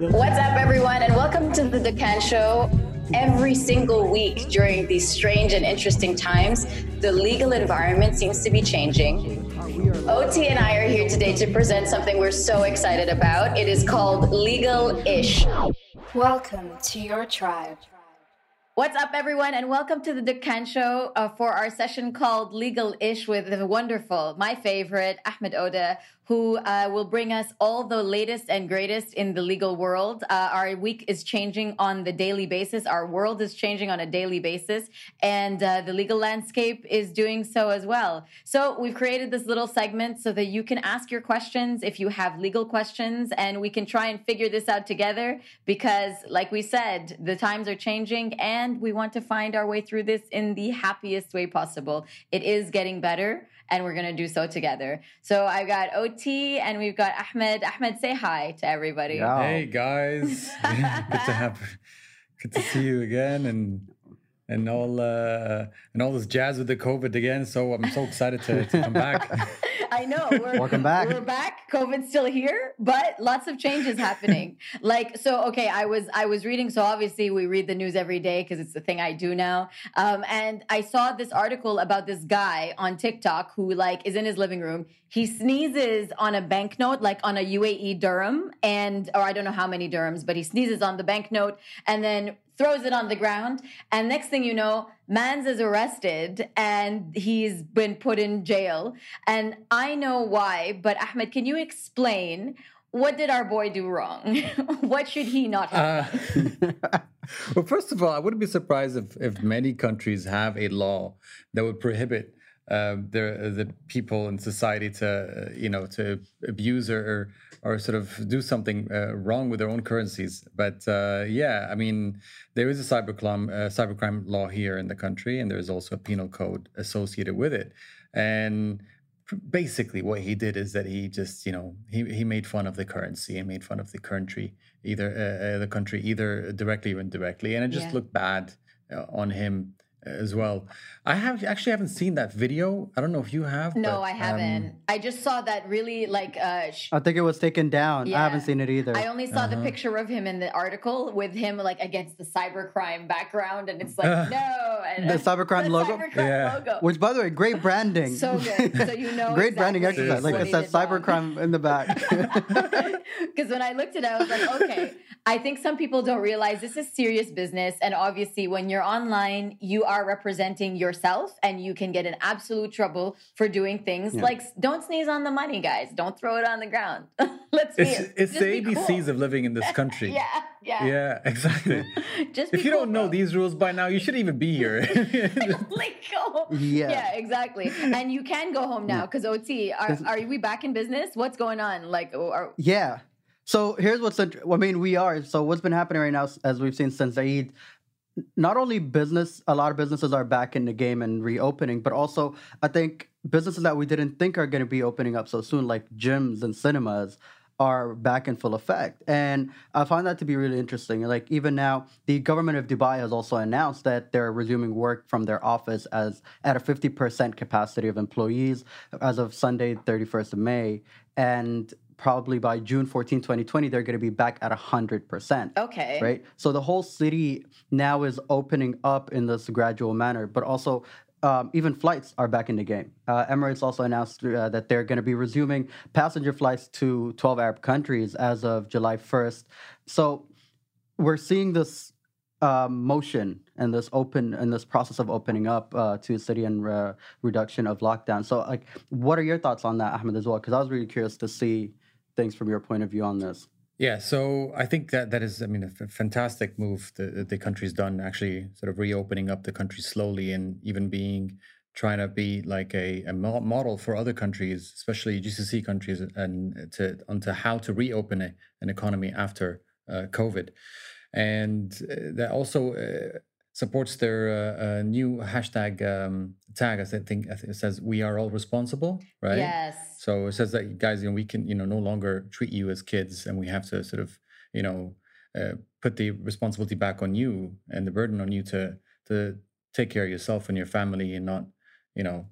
What's up, everyone, and welcome to the Dukkan Show. Every single week during these strange and interesting times, the legal environment seems to be changing. OT and I are here today to present something we're so excited about. It is called Legal Ish. Welcome to your tribe. What's up, everyone, and welcome to the Dukkan Show uh, for our session called Legal Ish with the wonderful, my favorite, Ahmed Odeh, who uh, will bring us all the latest and greatest in the legal world. Uh, our week is changing on the daily basis. Our world is changing on a daily basis, and uh, the legal landscape is doing so as well. So we've created this little segment so that you can ask your questions if you have legal questions, and we can try and figure this out together. Because, like we said, the times are changing, and we want to find our way through this in the happiest way possible. It is getting better and we're going to do so together. So I've got OT and we've got Ahmed. Ahmed, say hi to everybody. Yeah. Hey guys, good to have, good to see you again, and and all uh, and all this jazz with the COVID again. So I'm so excited to, to come back. I know. We're, Welcome back. We're back. COVID's still here, but lots of changes happening. like so, okay. I was I was reading. So obviously, we read the news every day because it's the thing I do now. Um, and I saw this article about this guy on TikTok who like is in his living room. He sneezes on a banknote, like on a UAE dirham, and or I don't know how many dirhams, but he sneezes on the banknote and then throws it on the ground. And next thing you know, Mans is arrested and he's been put in jail. And I know why, but Ahmed, can you explain what did our boy do wrong? what should he not have? Uh, well, first of all, I wouldn't be surprised if if many countries have a law that would prohibit uh, the the people in society to uh, you know to abuse or or sort of do something uh, wrong with their own currencies. But uh, yeah, I mean, there is a cybercrime uh, cybercrime law here in the country, and there is also a penal code associated with it. And basically, what he did is that he just you know he he made fun of the currency and made fun of the country either uh, the country either directly or indirectly, and it just Yeah. looked bad on him as well. I have actually haven't seen that video. I don't know if you have. no, but, I um, haven't. I just saw that really like uh sh- I think it was taken down. I haven't seen it either. I only saw the Uh-huh. picture of him in the article with him like against the cybercrime background, and it's like no, and The cybercrime the logo? cybercrime Yeah. logo. Which, by the way, great branding. So good. So you know great branding exactly exercise. Like it he says cybercrime in the back. Because when I looked at it, I was like, okay, I think some people don't realize this is serious business. And obviously, when you're online, you are representing yourself and you can get in absolute trouble for doing things Yeah. like don't sneeze on the money, guys. Don't throw it on the ground. Let's be It's, it's the be ABCs cool. of living in this country. Yeah, yeah. Yeah, exactly. Just if you cool, don't know bro. these rules by now, you shouldn't even be here. like go. Yeah. Yeah, exactly. And you can go home now because OT, are, are we back in business? What's going on? Like, are, yeah. So here's what's. int- I mean, we are. So what's been happening right now, as we've seen since Eid, not only business, a lot of businesses are back in the game and reopening, but also I think businesses that we didn't think are going to be opening up so soon, like gyms and cinemas, are back in full effect. And I find that to be really interesting. Like even now, the government of Dubai has also announced that they're resuming work from their office as at a 50% capacity of employees as of Sunday, 31st of May. And probably by June 14, 2020, they're going to be back at 100% okay. right? So the whole city now is opening up in this gradual manner, but also um, even flights are back in the game. Uh, Emirates also announced uh, that they're going to be resuming passenger flights to 12 Arab countries as of July 1st. So we're seeing this um, motion and this open and this process of opening up uh, to city and uh, reduction of lockdown. So, like, what are your thoughts on that, Ahmed, as well? Because I was really curious to see things from your point of view on this. Yeah, so I think that that is, I mean, a f- fantastic move that that the country's done, actually sort of reopening up the country slowly and even being trying to be like a, a model for other countries, especially GCC countries, and to onto how to reopen a, an economy after uh, COVID, and uh, that also uh, supports their uh, uh, new hashtag um, tag. I think I think it says "We are all responsible," right? Yes. So it says that guys, you know, we can, you know, no longer treat you as kids, and we have to sort of, you know, uh, put the responsibility back on you and the burden on you to to take care of yourself and your family and not, you know,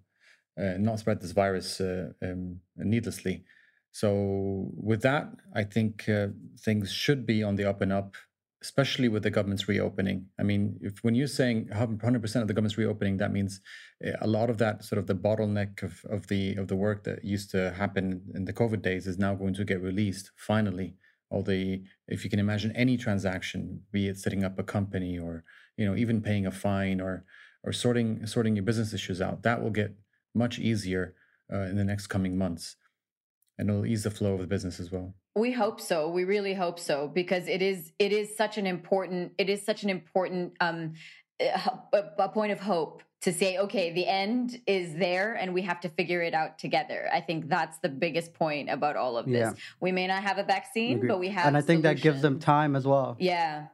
uh, not spread this virus uh, um, needlessly. So with that, I think uh, things should be on the up and up, especially with the government's reopening. I mean, if when you're saying 100% of the government's reopening, that means uh, a lot of that sort of the bottleneck of, of the of the work that used to happen in the COVID days is now going to get released finally. All the if you can imagine any transaction, be it setting up a company or you know even paying a fine or or sorting sorting your business issues out, that will get much easier uh, in the next coming months and it'll ease the flow of the business as well we hope so. We really hope so because it is it is such an important it is such an important um a, a point of hope to say okay the end is there and we have to figure it out together. I think that's the biggest point about all of this. Yeah. we may not have a vaccine but we have and i think that gives them time as well. Yeah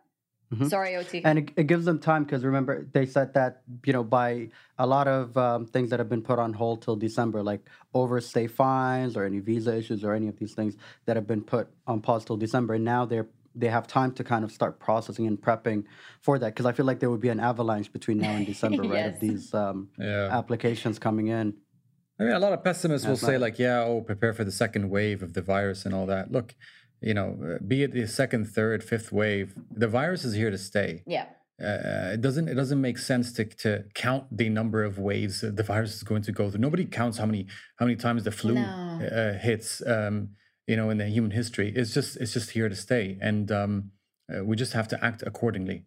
Mm-hmm. Sorry, OT. And it, it gives them time because remember they said that you know by a lot of um, things that have been put on hold till December, like overstay fines or any visa issues or any of these things that have been put on pause till December. And now they're they have time to kind of start processing and prepping for that because I feel like there would be an avalanche between now and December, right? Of these um, yeah. applications coming in. I mean, a lot of pessimists will say like, "Yeah, oh, prepare for the second wave of the virus and all that." Look, you know, uh, be it the second, third, fifth wave, the virus is here to stay. Yeah. Uh, it doesn't it doesn't make sense to to count the number of waves the virus is going to go through. Nobody counts how many how many times the flu no. uh, hits. Um, you know, in the human history, it's just it's just here to stay, and um, uh, we just have to act accordingly.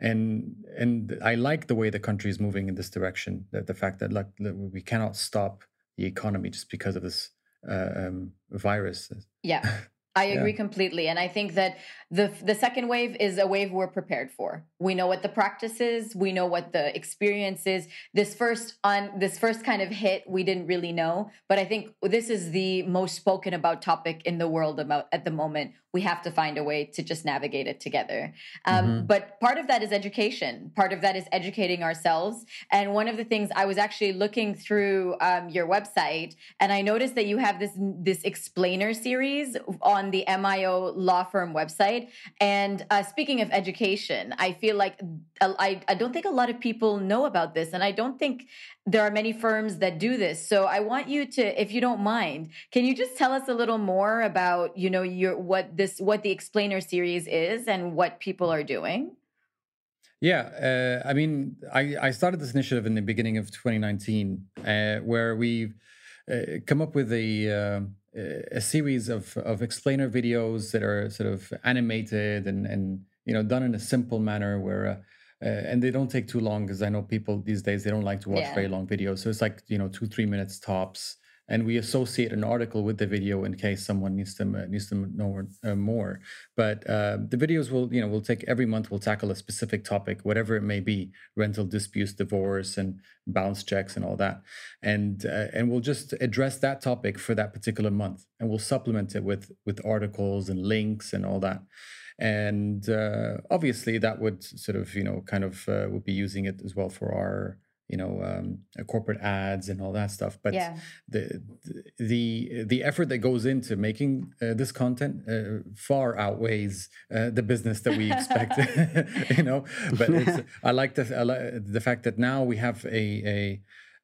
And and I like the way the country is moving in this direction. That the fact that like we cannot stop the economy just because of this uh, um, virus. Yeah. I agree yeah. completely. And I think that the the second wave is a wave we're prepared for. We know what the practice is, we know what the experience is. This first on this first kind of hit, we didn't really know, but I think this is the most spoken about topic in the world about at the moment. We have to find a way to just navigate it together. Um, mm-hmm. But part of that is education. Part of that is educating ourselves. And one of the things I was actually looking through um, your website, and I noticed that you have this this explainer series on the MIO law firm website? And uh, speaking of education, I feel like uh, I, I don't think a lot of people know about this, and I don't think there are many firms that do this. So I want you to, if you don't mind, can you just tell us a little more about you know your what this what the explainer series is and what people are doing? Yeah, uh, I mean, I, I started this initiative in the beginning of 2019, uh, where we've uh, come up with a uh, a series of, of explainer videos that are sort of animated and, and you know done in a simple manner where uh, and they don't take too long because I know people these days they don't like to watch yeah. very long videos so it's like you know two three minutes tops and we associate an article with the video in case someone needs to uh, needs to know uh, more. But uh, the videos will you know will take every month we'll tackle a specific topic, whatever it may be, rental disputes, divorce, and bounce checks and all that, and uh, and we'll just address that topic for that particular month, and we'll supplement it with with articles and links and all that and uh, obviously that would sort of you know kind of uh, would be using it as well for our you know um, uh, corporate ads and all that stuff. But yeah. the the the effort that goes into making uh, this content uh, far outweighs uh, the business that we expect you know? But i like the I like the fact that now we have a a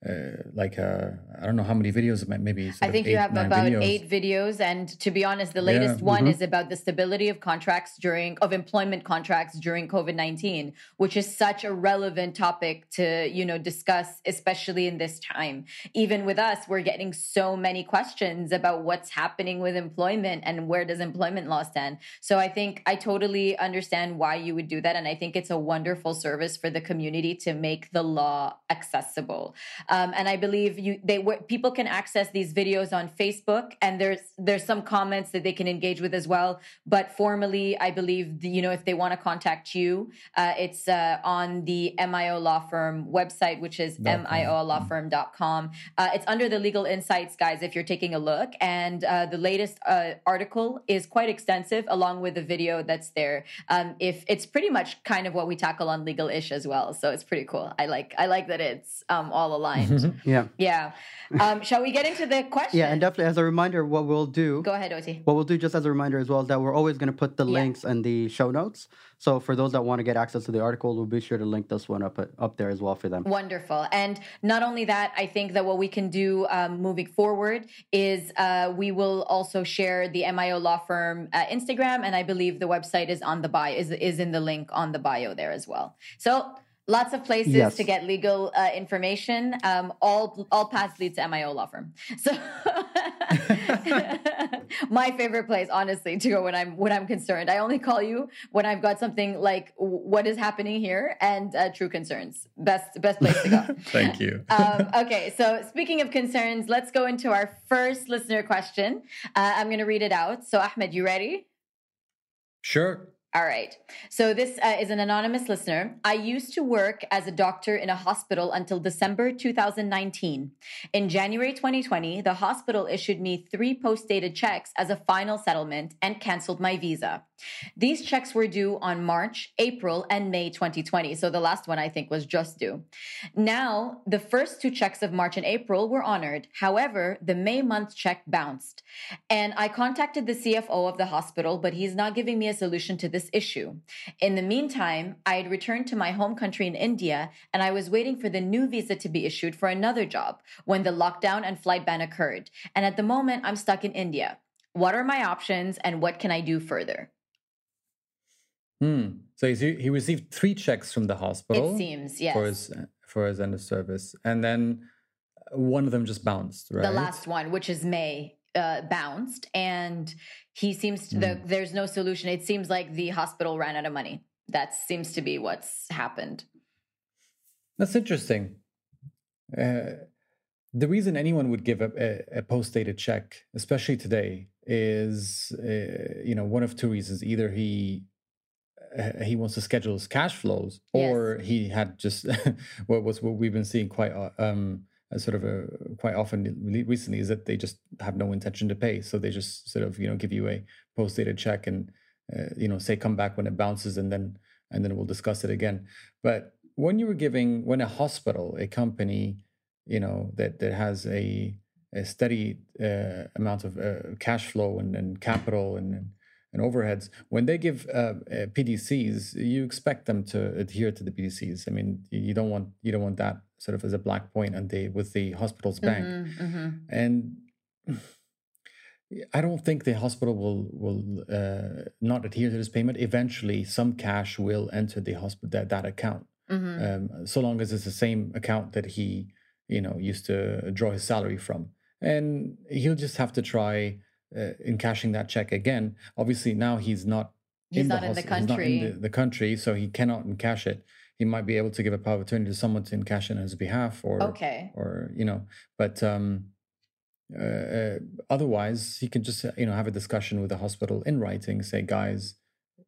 uh, like uh, I don't know how many videos, maybe. I think eight, you have about videos. eight videos, and to be honest, the latest yeah. one mm-hmm. is about the stability of contracts during of employment contracts during COVID nineteen, which is such a relevant topic to you know discuss, especially in this time. Even with us, we're getting so many questions about what's happening with employment and where does employment law stand. So I think I totally understand why you would do that, and I think it's a wonderful service for the community to make the law accessible. Um, and I believe you they were, people can access these videos on Facebook, and there's there's some comments that they can engage with as well. But formally, I believe the, you know if they want to contact you, uh, it's uh, on the MIO Law Firm website, which is miolawfirm.com. Uh, it's under the Legal Insights, guys. If you're taking a look, and uh, the latest uh, article is quite extensive, along with the video that's there. Um, if it's pretty much kind of what we tackle on Legal Ish as well, so it's pretty cool. I like I like that it's um, all aligned mind. Yeah. yeah. Um, shall we get into the question? Yeah, and definitely as a reminder, what we'll do. Go ahead, OT. What we'll do just as a reminder as well is that we're always going to put the Yeah. links in the show notes. So for those that want to get access to the article, we'll be sure to link this one up up there as well for them. Wonderful. And not only that, I think that what we can do um, moving forward is uh, we will also share the MIO law firm uh, Instagram, and I believe the website is on the bio is is in the link on the bio there as well. So lots of places Yes. to get legal uh, information. Um, all all paths lead to MIO law firm. So my favorite place, honestly, to go when I'm when I'm concerned. I only call you when I've got something like what is happening here and uh, true concerns. Best best place to go. Thank you. um, okay, so speaking of concerns, let's go into our first listener question. Uh, I'm going to read it out. So, Ahmed, you ready? Sure. All right. So this uh, is an anonymous listener. I used to work as a doctor in a hospital until December 2019. In January 2020, the hospital issued me three post dated checks as a final settlement and canceled my visa. These checks were due on March, April, and May 2020. So the last one I think was just due. Now, the first two checks of March and April were honored. However, the May month check bounced. And I contacted the CFO of the hospital, but he's not giving me a solution to this issue. In the meantime, I had returned to my home country in India and I was waiting for the new visa to be issued for another job when the lockdown and flight ban occurred. And at the moment, I'm stuck in India. What are my options and what can I do further? Hmm. So he received three checks from the hospital It seems, yes. for his for his end of service, and then one of them just bounced. Right. The last one, which is May, uh, bounced, and he seems to, the, there's no solution. It seems like the hospital ran out of money. That seems to be what's happened. That's interesting. Uh, the reason anyone would give a, a, a post-dated check, especially today, is uh, you know one of two reasons: either he uh, he wants to schedule his cash flows, Yes. or he had just what was what we've been seeing quite uh, um sort of a, quite often recently is that they just have no intention to pay, so they just sort of you know give you a post-dated check and uh, you know say come back when it bounces and then and then we'll discuss it again. But when you were giving when a hospital, a company, you know that that has a a steady uh, amount of uh, cash flow and, and capital and, and and overheads, when they give uh, uh, PDCs, you expect them to adhere to the PDCs. I mean, you don't want you don't want that sort of as a black point and they with the hospital's bank. Mhm, mhm. And I don't think the hospital will will uh, not adhere to this payment. Eventually, some cash will enter the hospital that, that account, Mhm. um, so long as it's the same account that he you know used to draw his salary from, and he'll just have to try uh, encashing that check again. Obviously, now he's not He's not in the hos- he's not country. in the, the country, so he cannot encash it. He might be able to give a power of attorney to someone to encash it on his behalf, or Okay. or you know but um uh, uh, otherwise he can just you know have a discussion with the hospital in writing say guys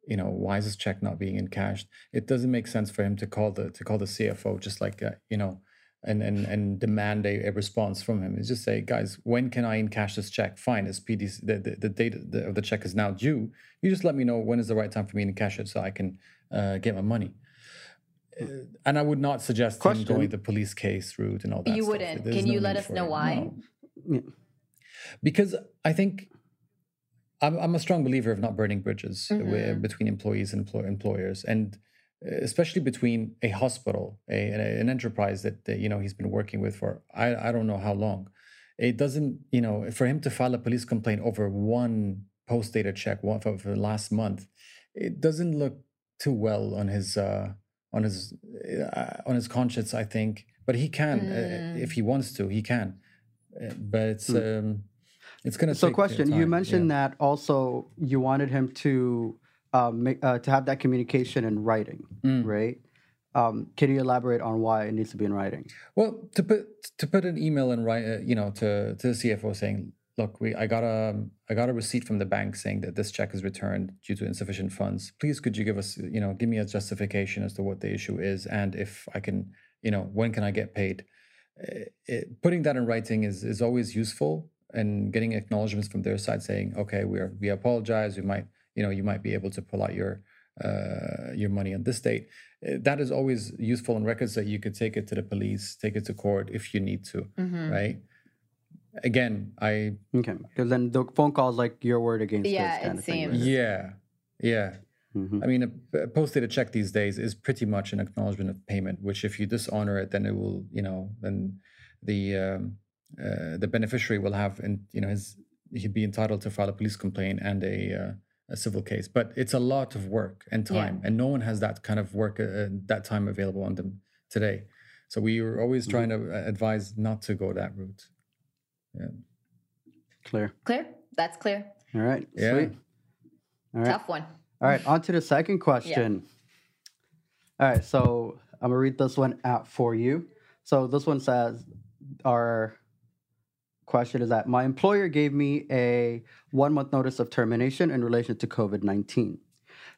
you know why is this check not being encashed it doesn't make sense for him to call the to call the cfo just like uh, you know and and and demand a, a response from him. It's just say guys when can i encash this check? Fine it's pdc the, the, the date of the, check is now due. You just let me know when is the right time for me to cash it so i can uh, get my money and I would not suggest him going the police case route and all that. You stuff. wouldn't. There's Can no you let us know it. why? No. Because I think I'm, I'm a strong believer of not burning bridges uh, wi- Mhm. between employees and employ- employers, and uh, especially between a hospital, a, an an enterprise that, that you know he's been working with for I, I don't know how long. It doesn't, you know, for him to file a police complaint over one post data check one for, for the last month, it doesn't look too well on his uh, on his uh, on his conscience. I think, but he can uh, Mm. if he wants to, he can. Uh, but it's Hmm. um, it's gonna. So, take, uh, question: You mentioned yeah. that also you wanted him to um, make, uh, to have that communication in writing, Mm. right? Um, can you elaborate on why it needs to be in writing? Well, to put to put an email and write, uh, you know, to to the CFO saying, "Look, we I got a I got a receipt from the bank saying that this check is returned due to insufficient funds. Please, could you give us, you know, give me a justification as to what the issue is, and if I can, you know, when can I get paid?" It, putting that in writing is is always useful, and getting acknowledgments from their side saying, "Okay, we are we apologize. We might, you know, you might be able to pull out your." Uh, your money on this date uh, that is always useful in records that you could take it to the police, take it to court if you need to, Mm-hmm. right? Again, I Okay. Because then the phone call is like your word against Yeah, his kind it of thing. seems. right? yeah, yeah. Mhm. I mean, a, a posted a check these days is pretty much an acknowledgement of payment. Which, if you dishonor it, then it will, you know, then the um, uh, the beneficiary will have, and you know, his he'd be entitled to file a police complaint and a uh, a civil case. But it's a lot of work and Yeah. time, and no one has that kind of work uh, that time available on them today. So we are always trying to uh, advise not to go that route. Clear. Clear? That's clear. All right. Yeah. Sweet. All right. Tough one. All right, on to the second question. All right, so I'm gonna read this one out for you. So this one says, our question is that my employer gave me a one month notice of termination in relation to COVID 19.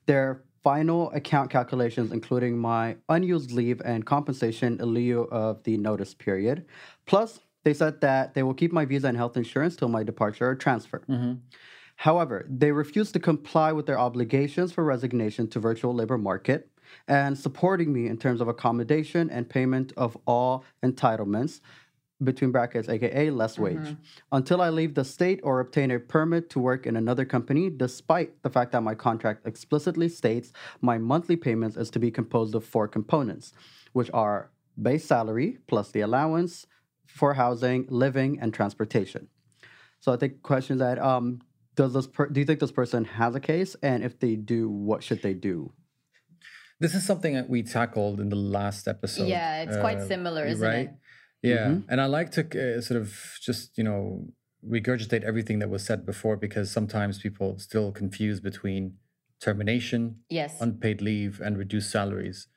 Their final account calculations, including my unused leave and compensation in lieu of the notice period. Plus, they said that they will keep my visa and health insurance till my departure or transfer. Mm-hmm. However, they refused to comply with their obligations for resignation to virtual labor market and supporting me in terms of accommodation and payment of all entitlements between brackets aka less mm-hmm. wage until I leave the state or obtain a permit to work in another company despite the fact that my contract explicitly states my monthly payments is to be composed of four components which are base salary plus the allowance for housing, living and transportation. So I think questions that um does this per- do you think this person has a case and if they do what should they do? This is something that we tackled in the last episode. Yeah, it's quite uh, similar, isn't right? it? Yeah, and I like to uh, sort of just you know regurgitate everything that was said before because sometimes people still confuse between termination, Yes. unpaid leave, and reduced salaries.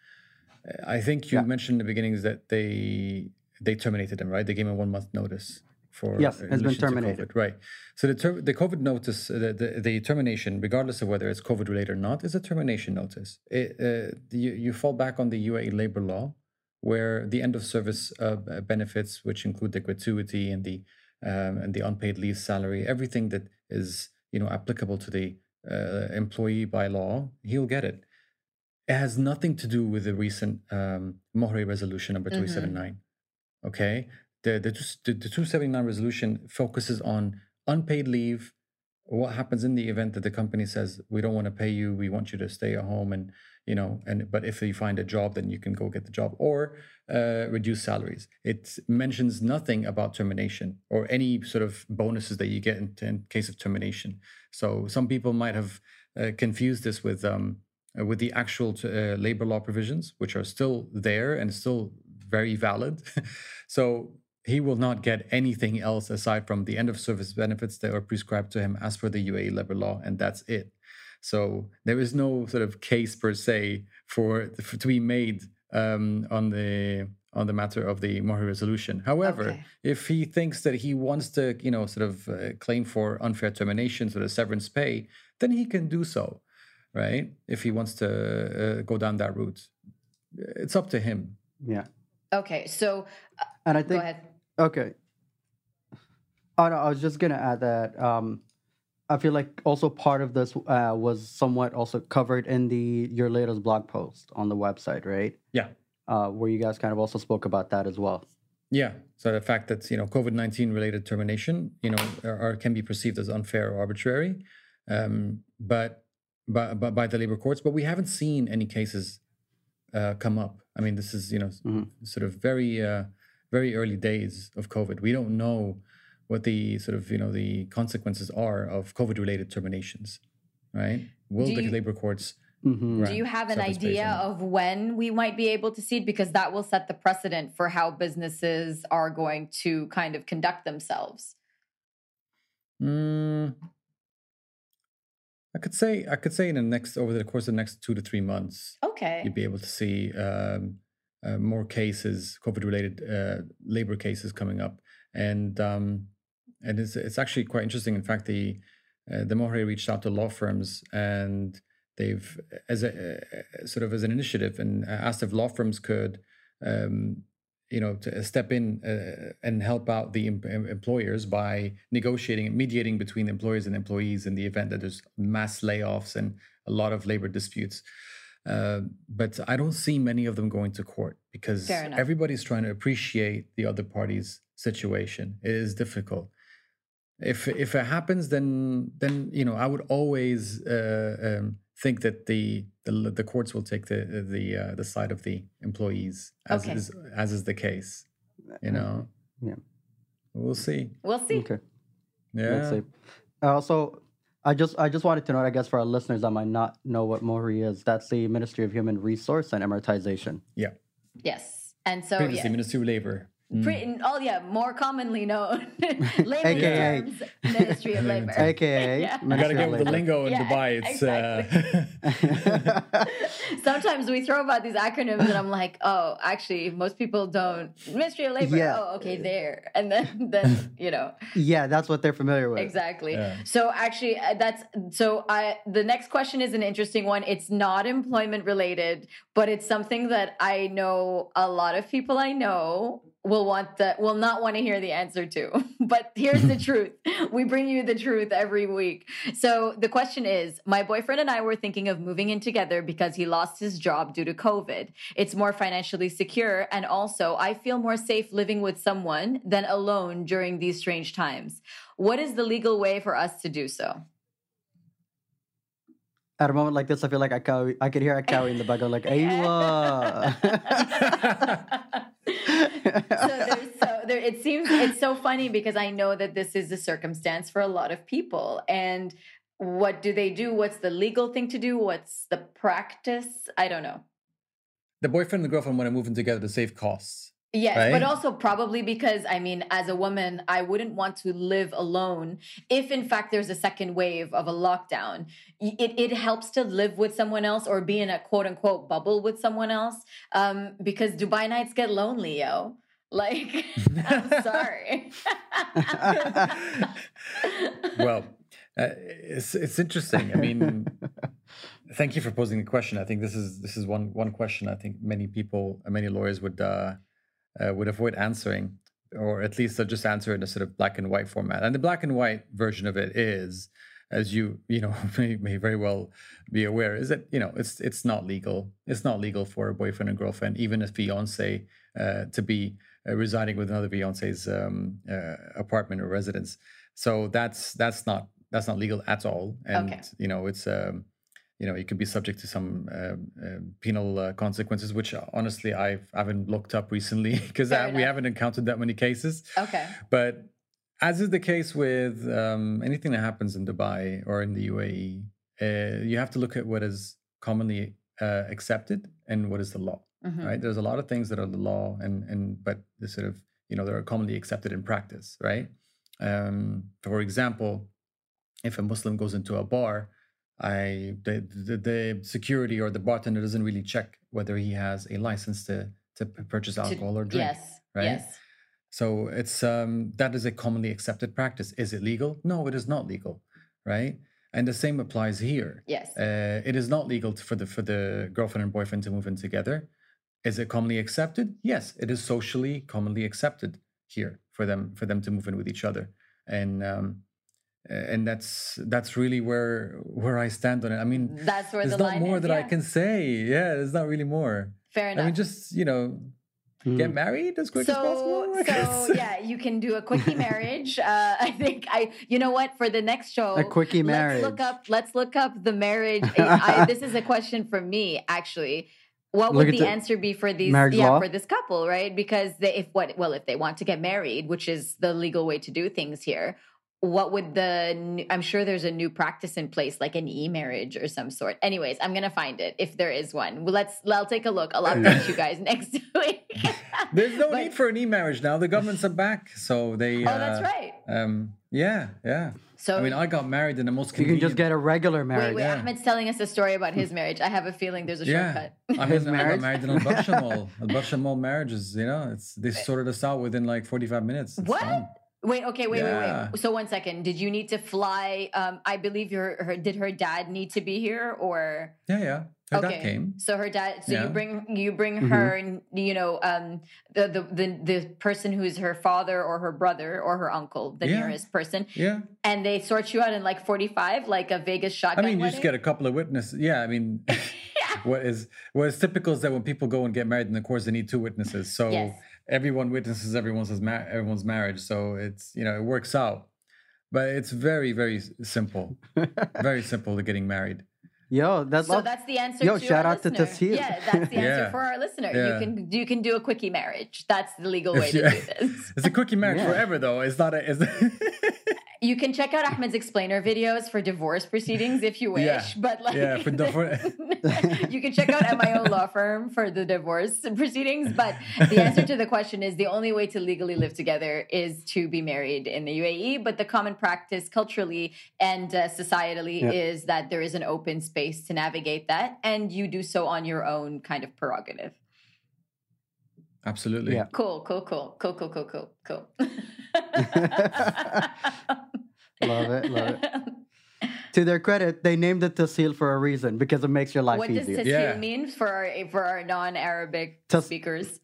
Uh, I think you Yeah. mentioned in the beginning is that they they terminated them, right? They gave him a one month notice for Yes, it's been to terminated. COVID, right? So the ter- the COVID notice, uh, the, the the termination, regardless of whether it's COVID related or not, is a termination notice. It, uh, you you fall back on the UAE labor law, where the end of service uh, benefits, which include the gratuity and the um, and the unpaid leave salary, everything that is you know applicable to the uh, employee by law, he'll get it. It has nothing to do with the recent um, MoHRE resolution number two seven nine. Okay, the the the, the two seventy nine resolution focuses on unpaid leave. What happens in the event that the company says we don't want to pay you, we want you to stay at home, and you know, and but if you find a job, then you can go get the job or uh, reduce salaries. It mentions nothing about termination or any sort of bonuses that you get in, in case of termination. So some people might have uh, confused this with um, with the actual uh, labor law provisions, which are still there and still very valid. so he will not get anything else aside from the end of service benefits that are prescribed to him as per the UAE labor law, and that's it. So there is no sort of case per se for, for to be made um, on the on the matter of the MoHRE resolution. However, Okay. if he thinks that he wants to, you know, sort of uh, claim for unfair termination, sort of severance pay, then he can do so, right? If he wants to uh, go down that route, it's up to him. Yeah. Okay. So And I go think ahead. Okay. Oh no, I was just gonna add that um, I feel like also part of this uh, was somewhat also covered in the your latest blog post on the website, right? Yeah. Uh, where you guys kind of also spoke about that as well. Yeah. So the fact that you know COVID nineteen related termination, you know, are, are- can be perceived as unfair or arbitrary, um, but, but but by the labor courts. But we haven't seen any cases uh, come up. I mean, this is you know s- sort of very uh, very early days of COVID. We don't know what the sort of you know the consequences are of COVID related terminations, right? Will Do the you- labor courts? Mm-hmm. Do you have an severance pays or idea of when we might be able to see it? Because that will set the precedent for how businesses are going to kind of conduct themselves. Mm, I could say I could say in the next over the course of the next two to three months, Okay. you'd be able to see um, uh, more cases, COVID-related uh, labor cases coming up, and um, and it's it's actually quite interesting. In fact, the uh, the MoHRE reached out to law firms and they've as a uh, sort of as an initiative and asked if law firms could. Um, you know, to step in uh, and help out the em- em- employers by negotiating and mediating between employers and employees in the event that there's mass layoffs and a lot of labor disputes. Uh, but I don't see many of them going to court because everybody's trying to appreciate the other party's situation. It is difficult. If if it happens, then then you know I would always uh, um, think that the, the the courts will take the the uh, the side of the employees as Okay. is as is the case. You know. Yeah. We'll see. We'll see. Okay. Yeah. Let's see. Uh, also, I just I just wanted to note, I guess, for our listeners that might not know what MoHRE is, that's the Ministry of Human Resource and Emiratization. Yeah. Yes. And so Previously, yeah. Ministry of Labor. Pre- oh yeah, more commonly known, layman AKA. terms, Ministry of Labor. AKA Yeah. You gotta of get with the lingo in Yeah, Dubai. It's uh, Sometimes we throw about these acronyms, and I'm like, oh, actually, most people don't. Ministry of Labor. Yeah. Oh, okay, there, and then then you know yeah, that's what they're familiar with. exactly. Yeah. So actually, uh, that's so. I the next question is an interesting one. It's not employment related, but it's something that I know a lot of people I know will want that will not want to hear the answer to. But here's the truth. We bring you the truth every week. So the question is, my boyfriend and I were thinking of moving in together because he lost his job due to COVID. It's more financially secure and also I feel more safe living with someone than alone during these strange times. What is the legal way for us to do so? At a moment like this, I feel like I, cow- I could hear a cow in the background, like, Aywa. so so there it seems it's so funny because I know that this is a circumstance for a lot of people. And what do they do? What's the legal thing to do? What's the practice? I don't know. The boyfriend and the girlfriend want to move in together to save costs. Yes Right? but also probably because I mean as a woman I wouldn't want to live alone if in fact there's a second wave of a lockdown it, it helps to live with someone else or be in a quote unquote bubble with someone else um, because Dubai nights get lonely yo like I'm sorry well, uh, it's it's interesting. I mean, thank you for posing the question. I think this is this is one one question I think many people, many lawyers would uh, uh, would avoid answering, or at least they'll just answer in a sort of black and white format. And the black and white version of it is, as you you know may, may very well be aware, is that you know it's it's not legal. It's not legal for a boyfriend and girlfriend, even a fiance, uh, to be uh, residing with another fiance's um, uh, apartment or residence. So that's that's not that's not legal at all, and Okay. you know it's um, you know you could be subject to some um, um penal uh, consequences, which honestly I've I haven't looked up recently because we haven't encountered that many cases. okay But as is the case with um, anything that happens in Dubai or in the UAE, uh, you have to look at what is commonly uh, accepted and what is the law. Mhm. Right? There's a lot of things that are the law, and and but the sort of you know they are commonly accepted in practice. Right? Um, for example, if a Muslim goes into a bar, I the, the the security or the bartender doesn't really check whether he has a license to to purchase To- alcohol or drink. yes right? yes So it's um, that is a commonly accepted practice. Is it legal? No, it is not legal, right? And the same applies here. yes Uh, it is not legal to- for the for the girlfriend and boyfriend to move in together. Is it commonly accepted? Yes, it is socially commonly accepted here for them for them to move in with each other, and um, and that's that's really where where I stand on it. I mean, that's where there's the not line more is, that I can say. Yeah, there's not really more. fair enough I mean, just you know, Mm. get married as quick as possible. I so yeah, you can do a quickie marriage. Uh, I think I, you know what, for the next show, A quickie marriage. Let's look up. Let's look up the marriage. I, this is a question for me, actually. What Look would the the answer be for these? yeah, law? for this couple, right? Because they, if what, well, if they want to get married, which is the legal way to do things here. What would the? i'm sure there's a new practice in place, like an e-marriage or some sort. Anyways, I'm gonna find it if there is one. Well, let's. I'll take a look. I'll update you guys next week. There's no But- need for an e-marriage now. The governments are back, so they. Oh, that's uh, right. Um, yeah, yeah. So I mean, I got married in the most You can just get a regular wait, marriage. wait. yeah. Ahmed's telling us a story about his marriage. I have a feeling there's a yeah. shortcut. I His mean, I got married in Al Barsha Mall. Al Barsha Mall marriages, you know, it's they sorted us out within like 45 minutes. It's What? fun. Wait, okay, wait, wait, Yeah. wait. So one second. Did you need to fly? Um, I believe your her did her dad need to be here or Yeah, yeah. Her dad came. So her dad so you bring you bring Mhm. her you know, um the, the the the person who's her father or her brother or her uncle, the Yeah. nearest person, Yeah. and they sort you out in like 45, like a Vegas shotgun. I mean, you just get a couple of witnesses. Yeah, I mean, what is what is typical is that when people go and get married in the course, they need two witnesses. So Yes. Everyone witnesses everyone's ma- everyone's marriage. So it's you know it works out, but it's very very simple, very simple to getting married. Yo, that's So love- that's the answer. Yo, to shout our out to listener. Yeah, that's the answer Yeah. for our listener. Yeah. You can you can do a quickie marriage. That's the legal way to do this. It's a quickie marriage Yeah. forever though. It's not a. It's, You can check out Ahmed's explainer videos for divorce proceedings if you wish. Yeah. But like, Yeah, for you can check out MIO Law Firm for the divorce proceedings. But the answer to the question is the only way to legally live together is to be married in the UAE. But the common practice culturally and uh, societally Yeah. is that there is an open space to navigate that, and you do so on your own kind of prerogative. Absolutely. Yeah. Cool, cool, cool, cool, cool, cool, cool, cool. Love it, love it. to their credit, they named it Tasheel for a reason because it makes your life easier. What does easier. tasheel Yeah. mean for our for our non-Arabic Tas- speakers?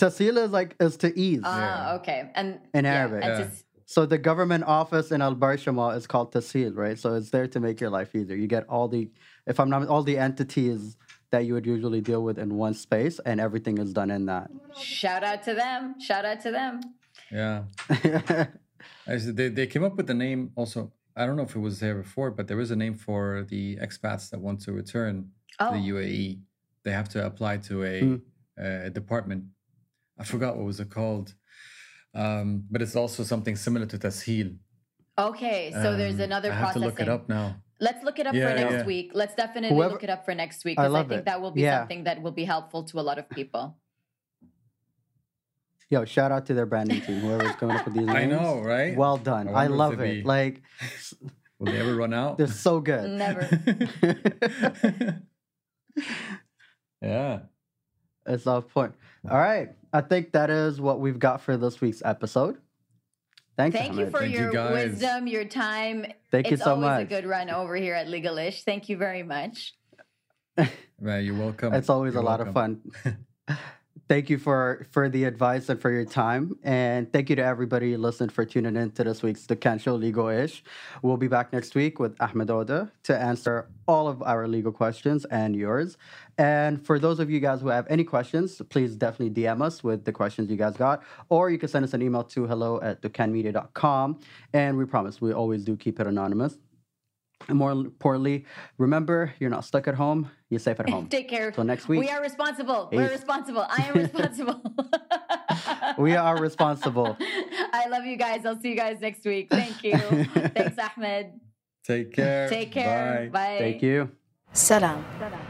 Tasheel is like is to ease. Ah, Yeah. okay. And In yeah, Arabic. and Yeah. So the government office in Al Barsha Mall is called Tasheel, right? So it's there to make your life easier. You get all the, if I'm not, all the entities that you would usually deal with in one space, and everything is done in that. shout out to them. Shout out to them. Yeah. I said they, they came up with the name also. I don't know if it was there before, but there is a name for the expats that want to return Oh, to the UAE. They have to apply to a, Mm. a department. I forgot what was it called, um, but it's also something similar to Tasheel. okay. So there's Um, another I have processing. to look it up now. Let's look it up for next yeah. week. Let's definitely Whoever- look it up for next week because I, love think it. that will be Yeah. something that will be helpful to a lot of people. Yo, shout out to their branding team, whoever's coming up with these names. I know, right? Well done. I I, love it. be- Like, Will they ever run out? they're so good. Never. yeah. It's off point. All right. I think that is what we've got for this week's episode. Thanks, Thank you for Thank your guys. wisdom, your time. Thank you it's so always a good run over here at Legalish. Thank you very much. Man, you're welcome. It's always You're a lot of fun. thank you for for the advice and for your time, and thank you to everybody listening for tuning in to this week's The Show Legal Ish. We'll be back next week with Ahmed Odeh to answer all of our legal questions and yours. And for those of you guys who have any questions, please definitely DM us with the questions you guys got, or you can send us an email to hello at dukkanmedia.com. And we promise we always do keep it anonymous. And more importantly, remember you're not stuck at home, you're safe at home. Take care. Till next week. We are responsible. We're responsible. I am responsible. we are responsible. I love you guys. I'll see you guys next week. Thank you. Thanks, Ahmed. Take care. Take care. Bye. Bye. Thank you. Salam. Salam.